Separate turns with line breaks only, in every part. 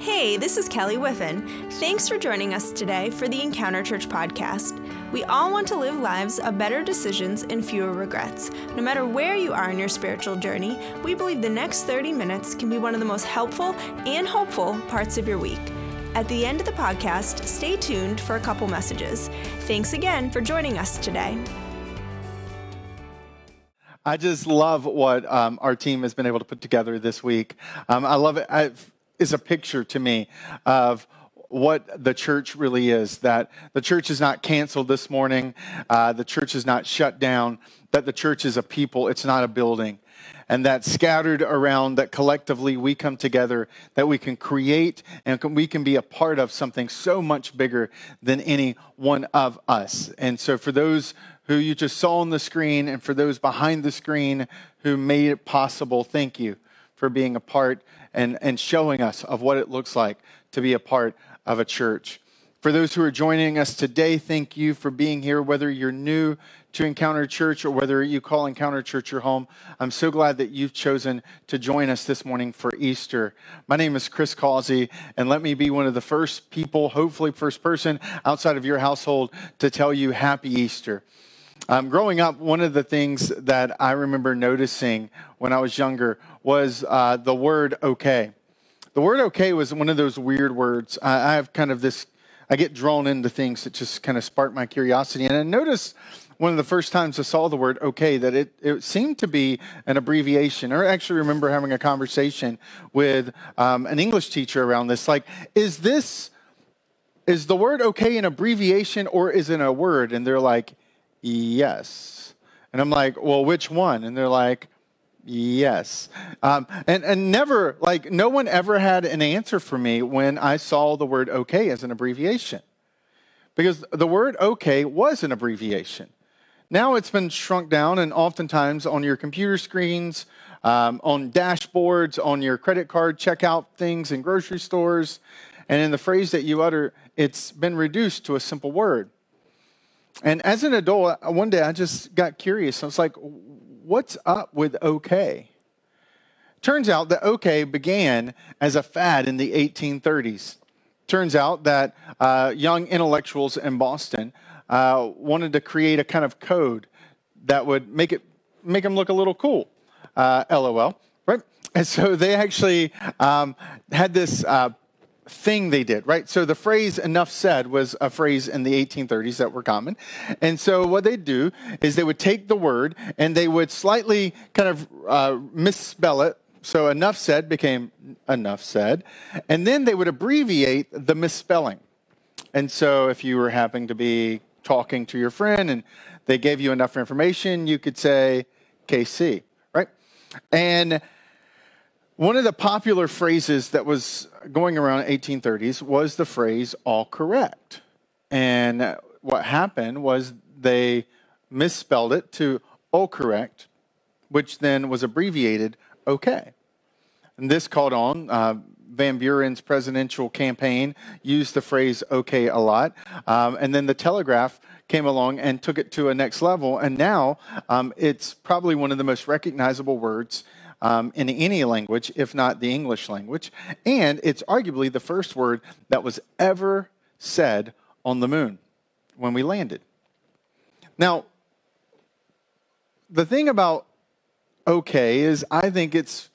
Hey, this is Kelly Whiffen. Thanks for joining us today for the Encounter Church podcast. We all want to live lives of better decisions and fewer regrets. No matter where you are in your spiritual journey, we believe the next 30 minutes can be one of the most helpful and hopeful parts of your week. At the end of the podcast, stay tuned for a couple messages. Thanks again for joining us today.
I just love what um, our team has been able to put together this week. Um, I love it. I've, is a picture to me of what the church really is that the church is not canceled this morning, uh, the church is not shut down, that the church is a people, it's not a building. And that scattered around, that collectively we come together, that we can create and we can be a part of something so much bigger than any one of us. And so, for those who you just saw on the screen and for those behind the screen who made it possible, thank you for being a part and, and showing us of what it looks like to be a part of a church. For those who are joining us today, thank you for being here, whether you're new to Encounter Church or whether you call Encounter Church your home. I'm so glad that you've chosen to join us this morning for Easter. My name is Chris Causey, and let me be one of the first people, hopefully, first person outside of your household to tell you Happy Easter. Um, growing up, one of the things that I remember noticing when I was younger was uh, the word okay. The word okay was one of those weird words. I, I have kind of this, I get drawn into things that just kind of spark my curiosity. And I noticed one of the first times I saw the word okay that it, it seemed to be an abbreviation. Or I actually remember having a conversation with um, an English teacher around this. Like, is this, is the word okay an abbreviation or is it a word? And they're like, yes. And I'm like, well, which one? And they're like, yes. Um, and, and never, like, no one ever had an answer for me when I saw the word okay as an abbreviation. Because the word okay was an abbreviation. Now it's been shrunk down, and oftentimes on your computer screens, um, on dashboards, on your credit card checkout things in grocery stores, and in the phrase that you utter, it's been reduced to a simple word. And as an adult, one day I just got curious. I was like, what's up with okay? Turns out that okay began as a fad in the 1830s. Turns out that uh, young intellectuals in Boston uh, wanted to create a kind of code that would make it make them look a little cool. Uh, LOL, right? And so they actually um, had this uh, thing they did, right? So the phrase enough said was a phrase in the 1830s that were common. And so what they'd do is they would take the word and they would slightly kind of uh, misspell it. So enough said became enough said. And then they would abbreviate the misspelling. And so if you were happening to be talking to your friend and they gave you enough information, you could say KC, right? And one of the popular phrases that was going around 1830s was the phrase all correct. And what happened was they misspelled it to all correct, which then was abbreviated okay. And this caught on. Uh, Van Buren's presidential campaign used the phrase okay a lot. Um, and then the Telegraph came along and took it to a next level. And now um, it's probably one of the most recognizable words um, in any language, if not the English language. And it's arguably the first word that was ever said on the moon when we landed. Now, the thing about okay is I think it's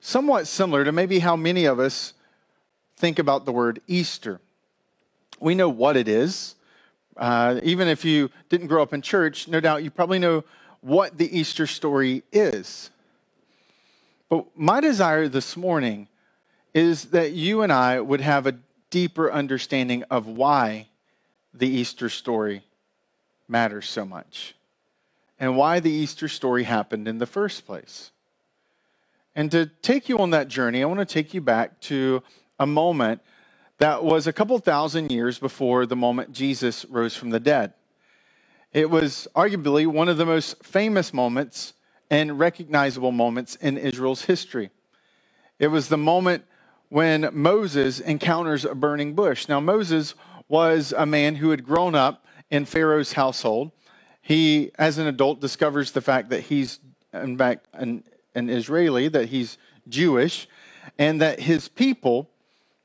somewhat similar to maybe how many of us think about the word Easter. We know what it is. Uh, even if you didn't grow up in church, no doubt you probably know what the Easter story is. But my desire this morning is that you and I would have a deeper understanding of why the Easter story matters so much and why the Easter story happened in the first place. And to take you on that journey, I want to take you back to a moment that was a couple thousand years before the moment Jesus rose from the dead. It was arguably one of the most famous moments and recognizable moments in Israel's history. It was the moment when Moses encounters a burning bush. Now, Moses was a man who had grown up in Pharaoh's household. He, as an adult, discovers the fact that he's, in fact, an, an Israeli, that he's Jewish, and that his people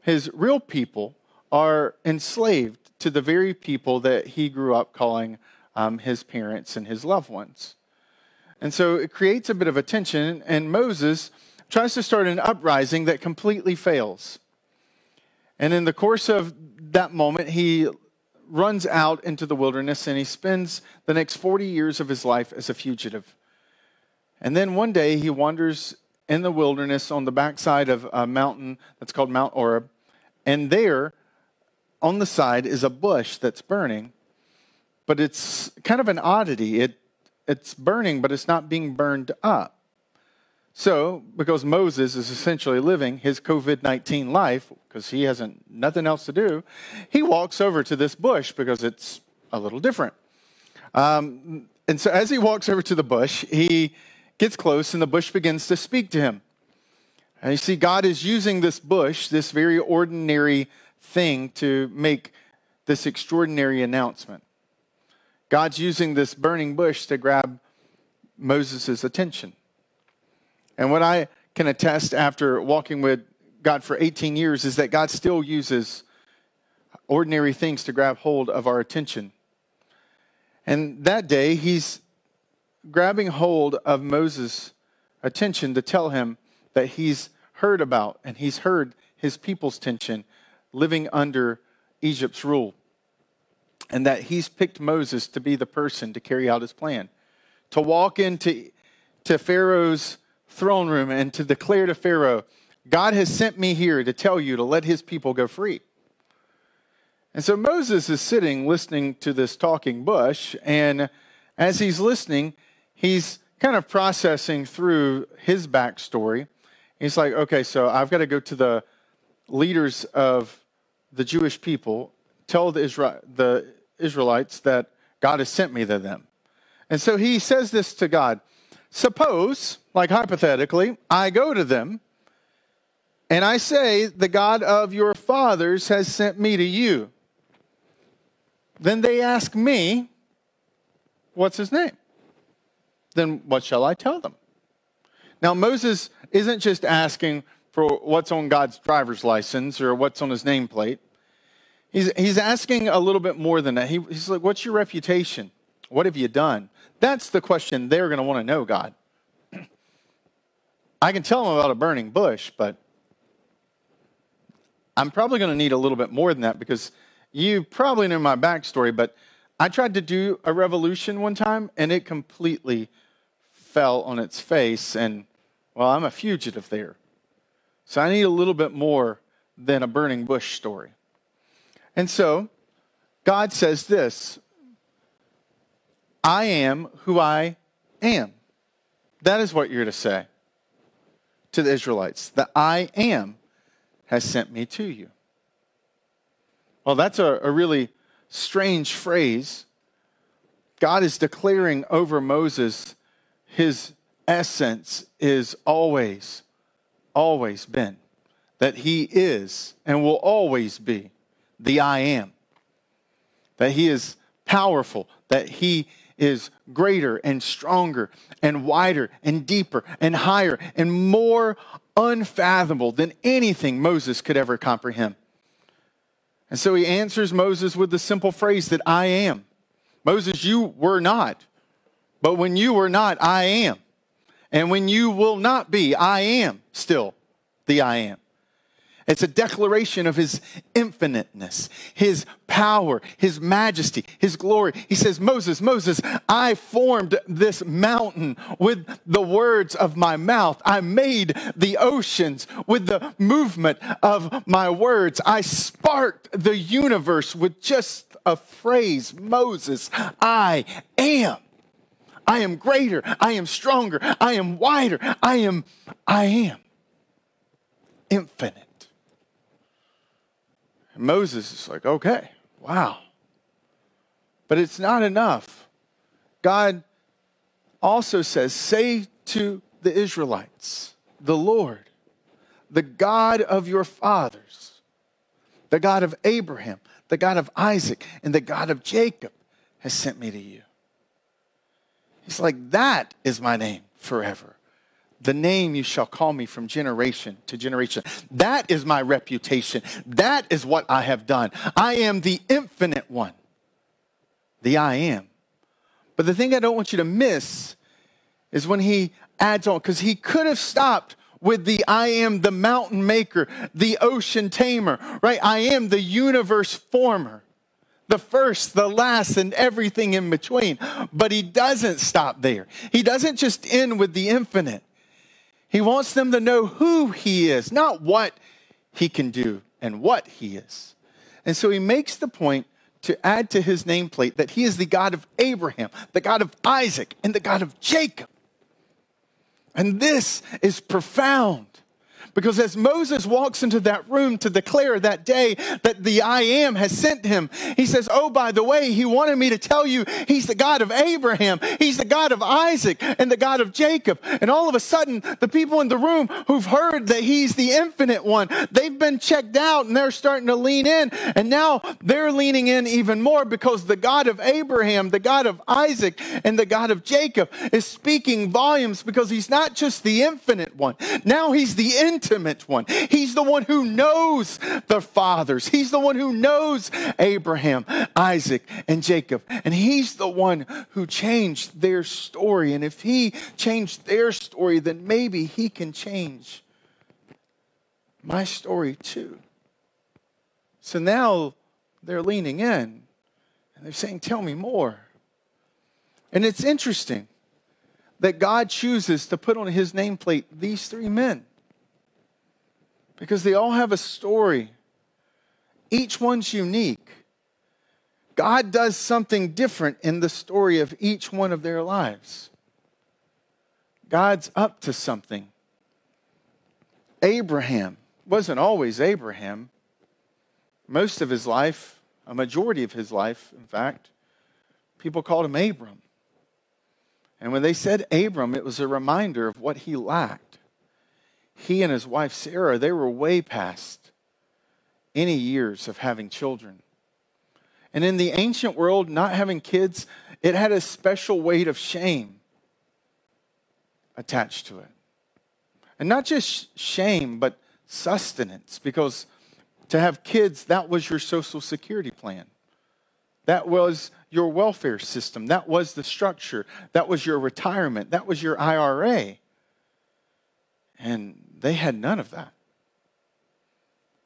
his real people are enslaved to the very people that he grew up calling um, his parents and his loved ones. And so it creates a bit of a tension, and Moses tries to start an uprising that completely fails. And in the course of that moment, he runs out into the wilderness and he spends the next 40 years of his life as a fugitive. And then one day he wanders in the wilderness on the backside of a mountain that's called Mount Horeb. And there, on the side, is a bush that's burning. But it's kind of an oddity. It, it's burning, but it's not being burned up. So, because Moses is essentially living his COVID 19 life, because he hasn't nothing else to do, he walks over to this bush because it's a little different. Um, and so, as he walks over to the bush, he gets close and the bush begins to speak to him. And you see, God is using this bush, this very ordinary thing, to make this extraordinary announcement. God's using this burning bush to grab Moses' attention. And what I can attest after walking with God for 18 years is that God still uses ordinary things to grab hold of our attention. And that day, he's grabbing hold of Moses' attention to tell him that he's heard about and he's heard his people's tension living under Egypt's rule. And that he's picked Moses to be the person to carry out his plan, to walk into to Pharaoh's throne room and to declare to Pharaoh, God has sent me here to tell you to let his people go free. And so Moses is sitting listening to this talking bush, and as he's listening, he's kind of processing through his backstory. He's like, okay, so I've got to go to the leaders of the Jewish people, tell the, Isra- the Israelites that God has sent me to them. And so he says this to God Suppose, like hypothetically, I go to them and I say, The God of your fathers has sent me to you. Then they ask me, What's his name? then what shall I tell them? Now, Moses isn't just asking for what's on God's driver's license or what's on his nameplate. He's, he's asking a little bit more than that. He, he's like, What's your reputation? What have you done? That's the question they're going to want to know, God. I can tell them about a burning bush, but I'm probably going to need a little bit more than that because you probably know my backstory, but I tried to do a revolution one time and it completely fell on its face, and well, I'm a fugitive there. So I need a little bit more than a burning bush story. And so God says this I am who I am. That is what you're to say to the Israelites. The I am has sent me to you. Well, that's a, a really strange phrase. God is declaring over Moses his essence is always, always been that he is and will always be the I am. That he is powerful, that he is greater and stronger and wider and deeper and higher and more unfathomable than anything Moses could ever comprehend. And so he answers Moses with the simple phrase that I am. Moses, you were not. But when you were not, I am. And when you will not be, I am still the I am. It's a declaration of his infiniteness, his power, his majesty, his glory. He says, Moses, Moses, I formed this mountain with the words of my mouth. I made the oceans with the movement of my words. I sparked the universe with just a phrase Moses, I am. I am greater. I am stronger. I am wider. I am, I am infinite. And Moses is like, okay, wow. But it's not enough. God also says, say to the Israelites, the Lord, the God of your fathers, the God of Abraham, the God of Isaac, and the God of Jacob has sent me to you. He's like, that is my name forever. the name you shall call me from generation to generation. That is my reputation. That is what I have done. I am the infinite one, the I am. But the thing I don't want you to miss is when he adds on, because he could have stopped with the I am the mountain maker, the ocean tamer, right? I am the universe former, the first, the last, and everything in between. But he doesn't stop there. He doesn't just end with the infinite. He wants them to know who he is, not what he can do and what he is. And so he makes the point to add to his nameplate that he is the God of Abraham, the God of Isaac, and the God of Jacob. And this is profound. Because as Moses walks into that room to declare that day that the I am has sent him, he says, Oh, by the way, he wanted me to tell you he's the God of Abraham, he's the God of Isaac, and the God of Jacob. And all of a sudden, the people in the room who've heard that he's the infinite one, they've been checked out and they're starting to lean in. And now they're leaning in even more because the God of Abraham, the God of Isaac, and the God of Jacob is speaking volumes because he's not just the infinite one. Now he's the intimate intimate one. He's the one who knows the fathers. He's the one who knows Abraham, Isaac, and Jacob. And he's the one who changed their story. And if he changed their story, then maybe he can change my story too. So now they're leaning in and they're saying, Tell me more. And it's interesting that God chooses to put on his nameplate these three men because they all have a story. Each one's unique. God does something different in the story of each one of their lives. God's up to something. Abraham wasn't always Abraham. Most of his life, a majority of his life, in fact, people called him Abram. And when they said Abram, it was a reminder of what he lacked he and his wife Sarah, they were way past any years of having children. And in the ancient world, not having kids, it had a special weight of shame attached to it. And not just shame, but sustenance, because to have kids, that was your social security plan. That was your welfare system. That was the structure. That was your retirement. That was your IRA. And they had none of that.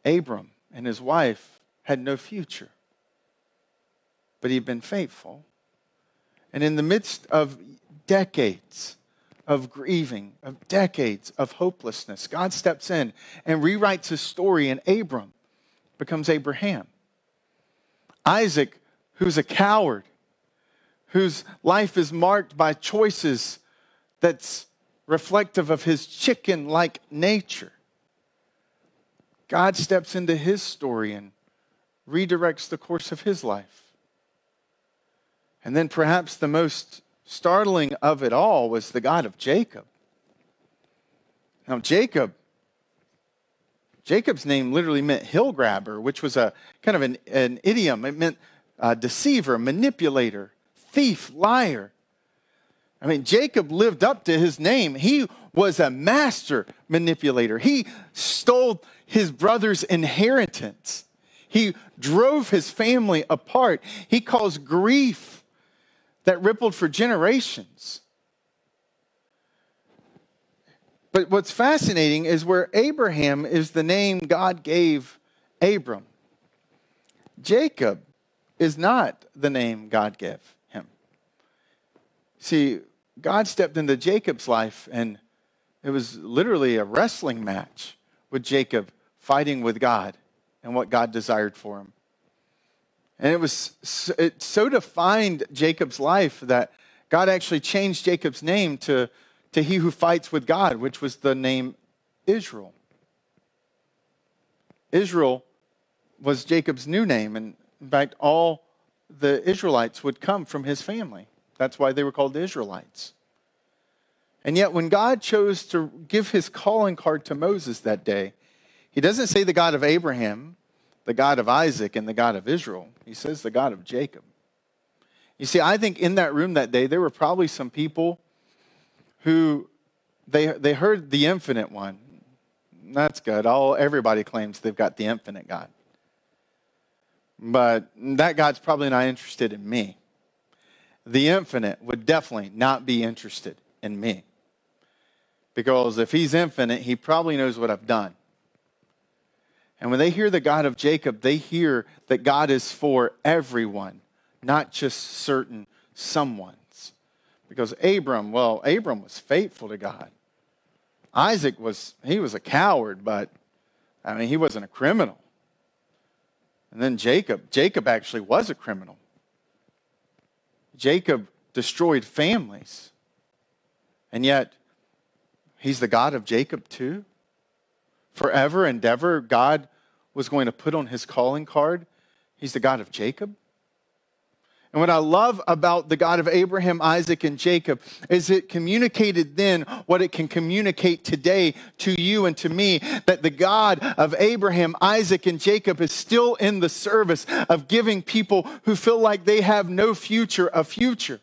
Abram and his wife had no future, but he'd been faithful. And in the midst of decades of grieving, of decades of hopelessness, God steps in and rewrites his story, and Abram becomes Abraham. Isaac, who's a coward, whose life is marked by choices that's reflective of his chicken like nature. God steps into his story and redirects the course of his life. And then perhaps the most startling of it all was the God of Jacob. Now, Jacob, Jacob's name literally meant hill grabber, which was a kind of an, an idiom. It meant uh, deceiver, manipulator, thief, liar. I mean, Jacob lived up to his name. He was a master manipulator. He stole his brother's inheritance. He drove his family apart. He caused grief that rippled for generations. But what's fascinating is where Abraham is the name God gave Abram. Jacob is not the name God gave him. See, God stepped into Jacob's life, and it was literally a wrestling match with Jacob fighting with God and what God desired for him. And it was it so defined Jacob's life that God actually changed Jacob's name to, to he who fights with God, which was the name Israel. Israel was Jacob's new name, and in fact, all the Israelites would come from his family. That's why they were called the Israelites. And yet, when God chose to give his calling card to Moses that day, he doesn't say the God of Abraham, the God of Isaac, and the God of Israel. He says the God of Jacob. You see, I think in that room that day, there were probably some people who they, they heard the infinite one. That's good. All, everybody claims they've got the infinite God. But that God's probably not interested in me. The infinite would definitely not be interested in me. Because if he's infinite, he probably knows what I've done. And when they hear the God of Jacob, they hear that God is for everyone, not just certain someones. Because Abram, well, Abram was faithful to God. Isaac was, he was a coward, but I mean, he wasn't a criminal. And then Jacob, Jacob actually was a criminal. Jacob destroyed families. And yet, he's the God of Jacob too. Forever and ever, God was going to put on his calling card, he's the God of Jacob. And what I love about the God of Abraham, Isaac, and Jacob is it communicated then what it can communicate today to you and to me that the God of Abraham, Isaac, and Jacob is still in the service of giving people who feel like they have no future a future.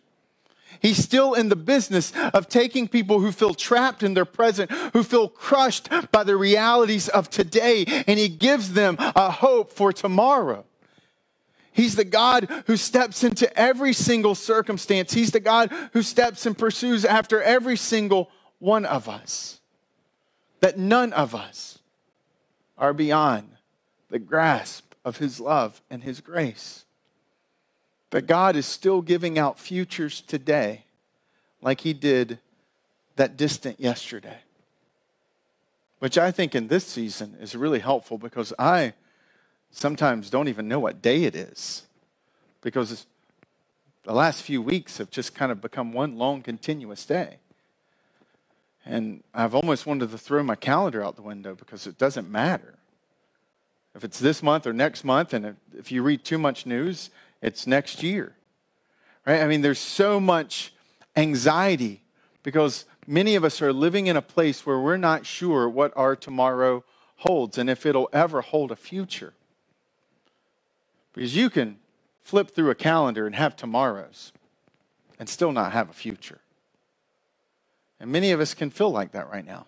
He's still in the business of taking people who feel trapped in their present, who feel crushed by the realities of today, and he gives them a hope for tomorrow. He's the God who steps into every single circumstance. He's the God who steps and pursues after every single one of us. That none of us are beyond the grasp of His love and His grace. That God is still giving out futures today like He did that distant yesterday. Which I think in this season is really helpful because I sometimes don't even know what day it is because the last few weeks have just kind of become one long continuous day. And I've almost wanted to throw my calendar out the window because it doesn't matter. If it's this month or next month, and if you read too much news, it's next year. Right? I mean, there's so much anxiety because many of us are living in a place where we're not sure what our tomorrow holds and if it'll ever hold a future. Because you can flip through a calendar and have tomorrows and still not have a future. And many of us can feel like that right now.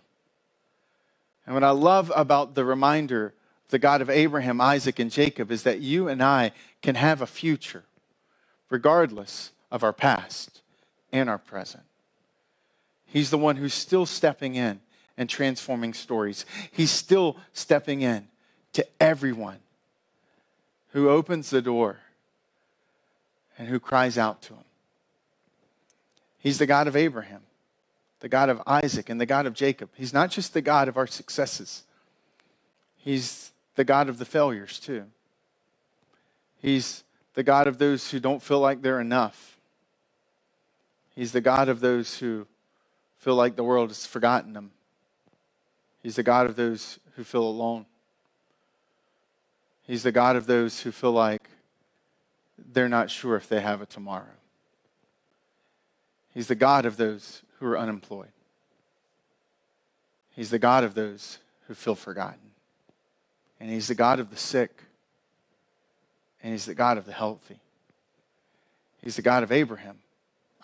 And what I love about the reminder, the God of Abraham, Isaac, and Jacob, is that you and I can have a future regardless of our past and our present. He's the one who's still stepping in and transforming stories. He's still stepping in to everyone who opens the door and who cries out to him. He's the God of Abraham, the God of Isaac, and the God of Jacob. He's not just the God of our successes, He's the God of the failures, too. He's the God of those who don't feel like they're enough. He's the God of those who feel like the world has forgotten them. He's the God of those who feel alone. He's the God of those who feel like they're not sure if they have a tomorrow. He's the God of those who are unemployed. He's the God of those who feel forgotten. And He's the God of the sick. And He's the God of the healthy. He's the God of Abraham,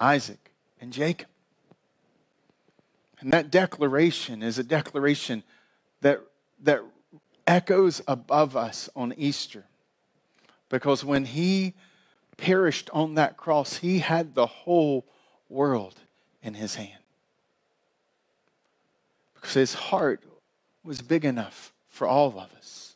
Isaac, and Jacob. And that declaration is a declaration that, that echoes above us on Easter. Because when he perished on that cross, he had the whole world in his hand. Because his heart was big enough for all of us.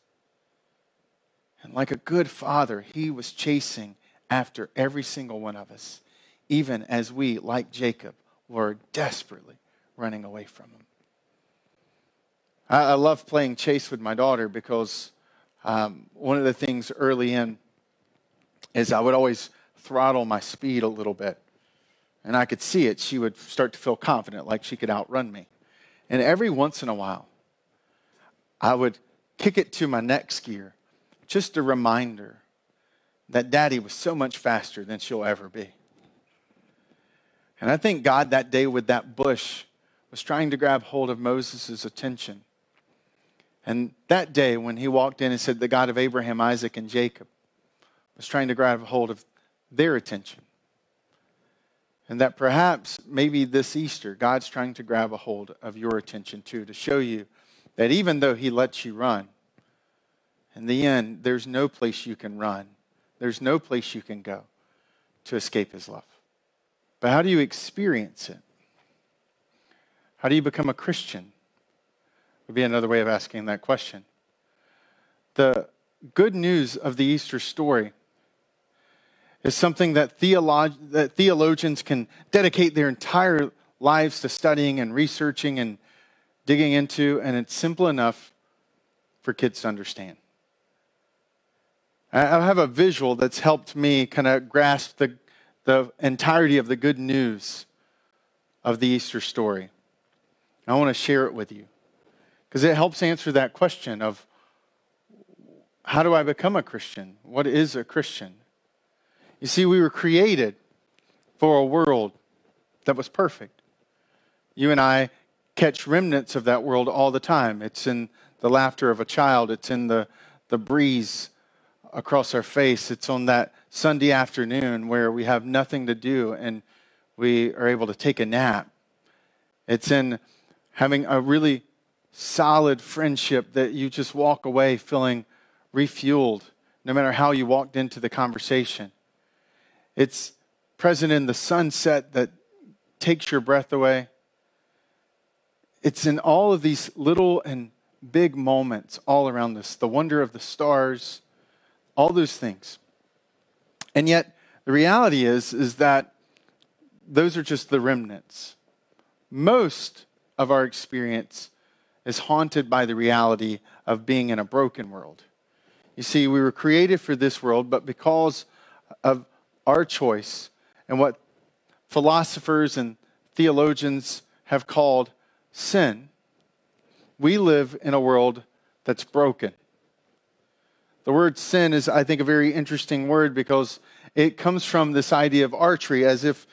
And like a good father, he was chasing after every single one of us, even as we, like Jacob, were desperately running away from him. I, I love playing chase with my daughter because um, one of the things early in is I would always throttle my speed a little bit. And I could see it. She would start to feel confident, like she could outrun me. And every once in a while, I would kick it to my next gear, just a reminder that daddy was so much faster than she'll ever be. And I think God that day with that bush was trying to grab hold of Moses' attention. And that day, when he walked in and said, The God of Abraham, Isaac, and Jacob, was trying to grab a hold of their attention. And that perhaps, maybe this Easter, God's trying to grab a hold of your attention too, to show you that even though He lets you run, in the end, there's no place you can run, there's no place you can go to escape His love. But how do you experience it? How do you become a Christian? Be another way of asking that question. The good news of the Easter story is something that, theolog- that theologians can dedicate their entire lives to studying and researching and digging into, and it's simple enough for kids to understand. I have a visual that's helped me kind of grasp the, the entirety of the good news of the Easter story. I want to share it with you because it helps answer that question of how do I become a Christian? What is a Christian? You see, we were created for a world that was perfect. You and I catch remnants of that world all the time. It's in the laughter of a child, it's in the, the breeze across our face, it's on that Sunday afternoon where we have nothing to do and we are able to take a nap. It's in having a really solid friendship that you just walk away feeling refueled no matter how you walked into the conversation. It's present in the sunset that takes your breath away. It's in all of these little and big moments all around us the wonder of the stars, all those things. And yet, the reality is, is that those are just the remnants. Most of our experience is haunted by the reality of being in a broken world. You see, we were created for this world, but because of our choice and what philosophers and theologians have called sin, we live in a world that's broken. The word sin is, I think, a very interesting word because it comes from this idea of archery, as if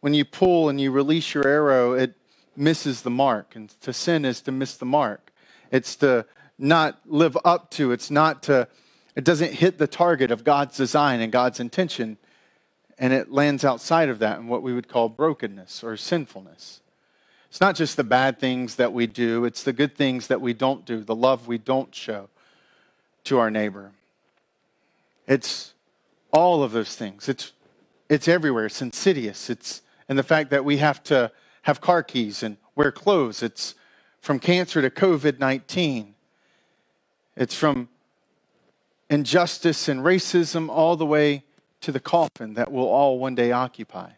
when you pull and you release your arrow, it misses the mark. And to sin is to miss the mark. It's to not live up to, it's not to, it doesn't hit the target of God's design and God's intention and it lands outside of that in what we would call brokenness or sinfulness. It's not just the bad things that we do, it's the good things that we don't do, the love we don't show to our neighbor. It's all of those things. It's, it's everywhere. It's insidious. It's and the fact that we have to have car keys and wear clothes. It's from cancer to COVID 19. It's from injustice and racism all the way to the coffin that we'll all one day occupy.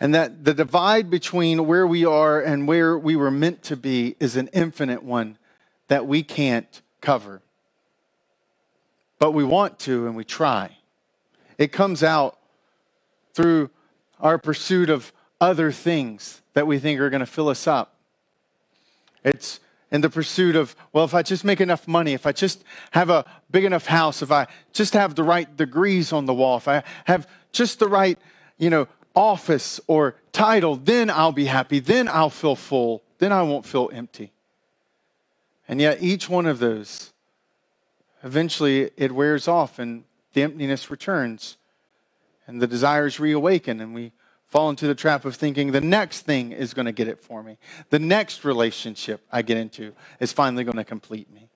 And that the divide between where we are and where we were meant to be is an infinite one that we can't cover. But we want to and we try. It comes out through our pursuit of other things that we think are going to fill us up. It's in the pursuit of, well, if I just make enough money, if I just have a big enough house, if I just have the right degrees on the wall, if I have just the right, you know, office or title, then I'll be happy. Then I'll feel full. Then I won't feel empty. And yet, each one of those, eventually it wears off and the emptiness returns and the desires reawaken and we fall into the trap of thinking the next thing is going to get it for me. The next relationship I get into is finally going to complete me.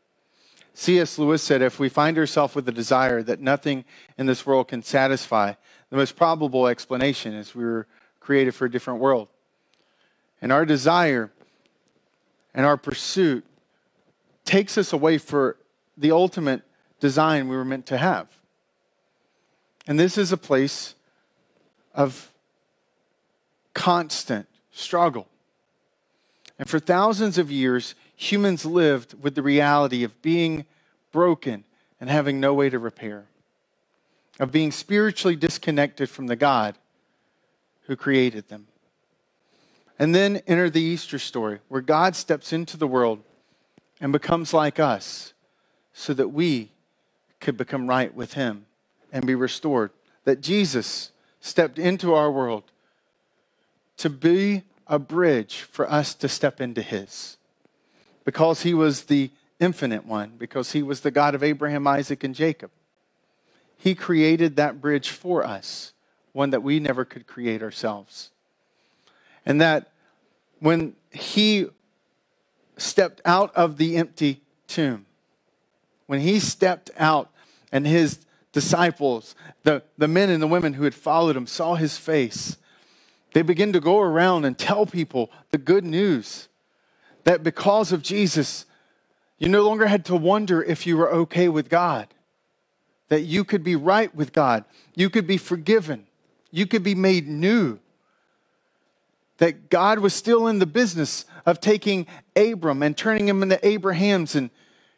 C.S. Lewis said if we find ourselves with a desire that nothing in this world can satisfy, the most probable explanation is we were created for a different world. And our desire and our pursuit takes us away for the ultimate design we were meant to have. And this is a place of constant struggle. And for thousands of years, humans lived with the reality of being broken and having no way to repair, of being spiritually disconnected from the God who created them. And then enter the Easter story, where God steps into the world and becomes like us so that we could become right with Him and be restored. That Jesus stepped into our world to be a bridge for us to step into His. Because He was the infinite one, because He was the God of Abraham, Isaac, and Jacob. He created that bridge for us one that we never could create ourselves. And that when he stepped out of the empty tomb, when he stepped out and his disciples, the, the men and the women who had followed him, saw his face, they begin to go around and tell people the good news that because of Jesus, you no longer had to wonder if you were okay with God, that you could be right with God, you could be forgiven, you could be made new. That God was still in the business of taking Abram and turning him into Abraham's, and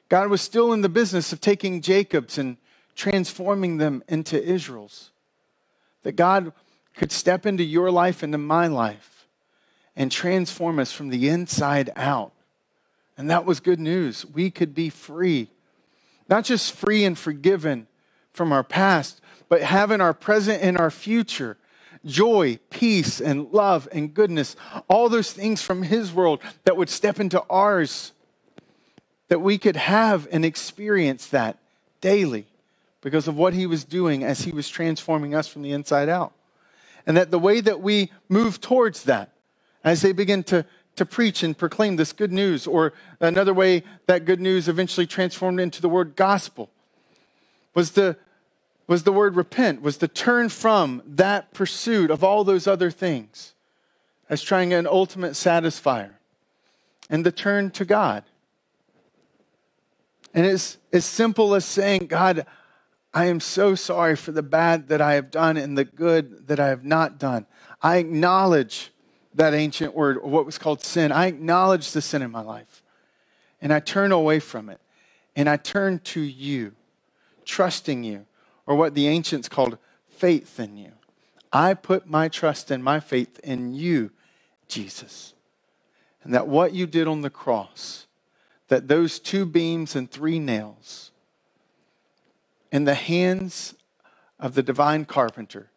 God was still in the business of taking Jacob's and transforming them into Israel's. That God could step into your life, into my life, and transform us from the inside out. And that was good news. We could be free, not just free and forgiven from our past, but having our present and our future joy, peace, and love and goodness, all those things from His world that would step into ours, that we could have and experience that daily because of what He was doing as He was transforming us from the inside out. And that the way that we move towards that, as they begin to, to preach and proclaim this good news, or another way that good news eventually transformed into the word gospel, was the, was the word repent, was to turn from that pursuit of all those other things as trying an ultimate satisfier and to turn to God. And it's as simple as saying, God, I am so sorry for the bad that I have done and the good that I have not done. I acknowledge that ancient word, or what was called sin. I acknowledge the sin in my life. And I turn away from it. And I turn to you, trusting you, or what the ancients called faith in you. I put my trust and my faith in you, Jesus. And that what you did on the cross, that those two beams and three nails, in the hands of the divine carpenter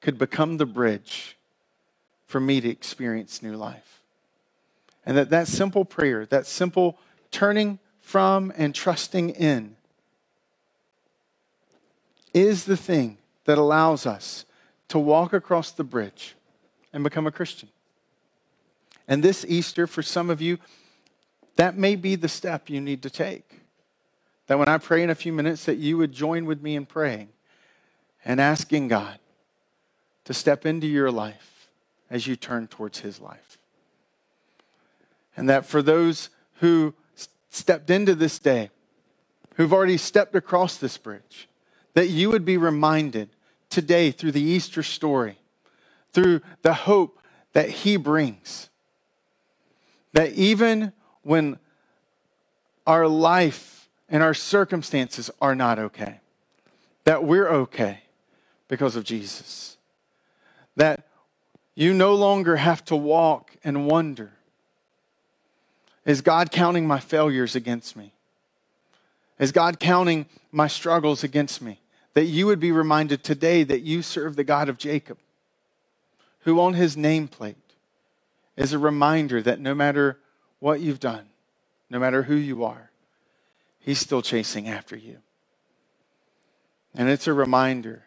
could become the bridge for me to experience new life. And that that simple prayer, that simple turning from and trusting in, is the thing that allows us to walk across the bridge and become a Christian. And this Easter, for some of you, that may be the step you need to take that when I pray in a few minutes, that you would join with me in praying and asking God to step into your life as you turn towards His life. And that for those who stepped into this day, who've already stepped across this bridge, that you would be reminded today through the Easter story, through the hope that He brings, that even when our life and our circumstances are not okay. That we're okay because of Jesus. That you no longer have to walk and wonder is God counting my failures against me? Is God counting my struggles against me? That you would be reminded today that you serve the God of Jacob, who on his nameplate is a reminder that no matter what you've done, no matter who you are, He's still chasing after you. And it's a reminder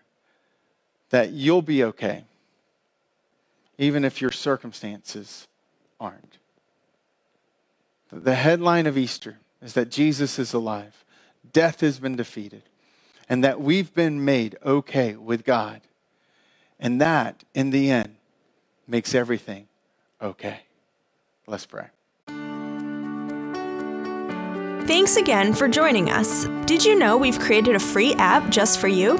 that you'll be okay, even if your circumstances aren't. The headline of Easter is that Jesus is alive, death has been defeated, and that we've been made okay with God. And that, in the end, makes everything okay. Let's pray.
Thanks again for joining us. Did you know we've created a free app just for you?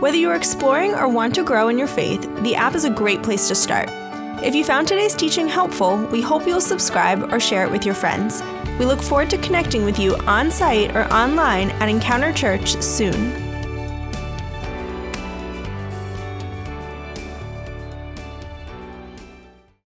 Whether you're exploring or want to grow in your faith, the app is a great place to start. If you found today's teaching helpful, we hope you'll subscribe or share it with your friends. We look forward to connecting with you on site or online at Encounter Church soon.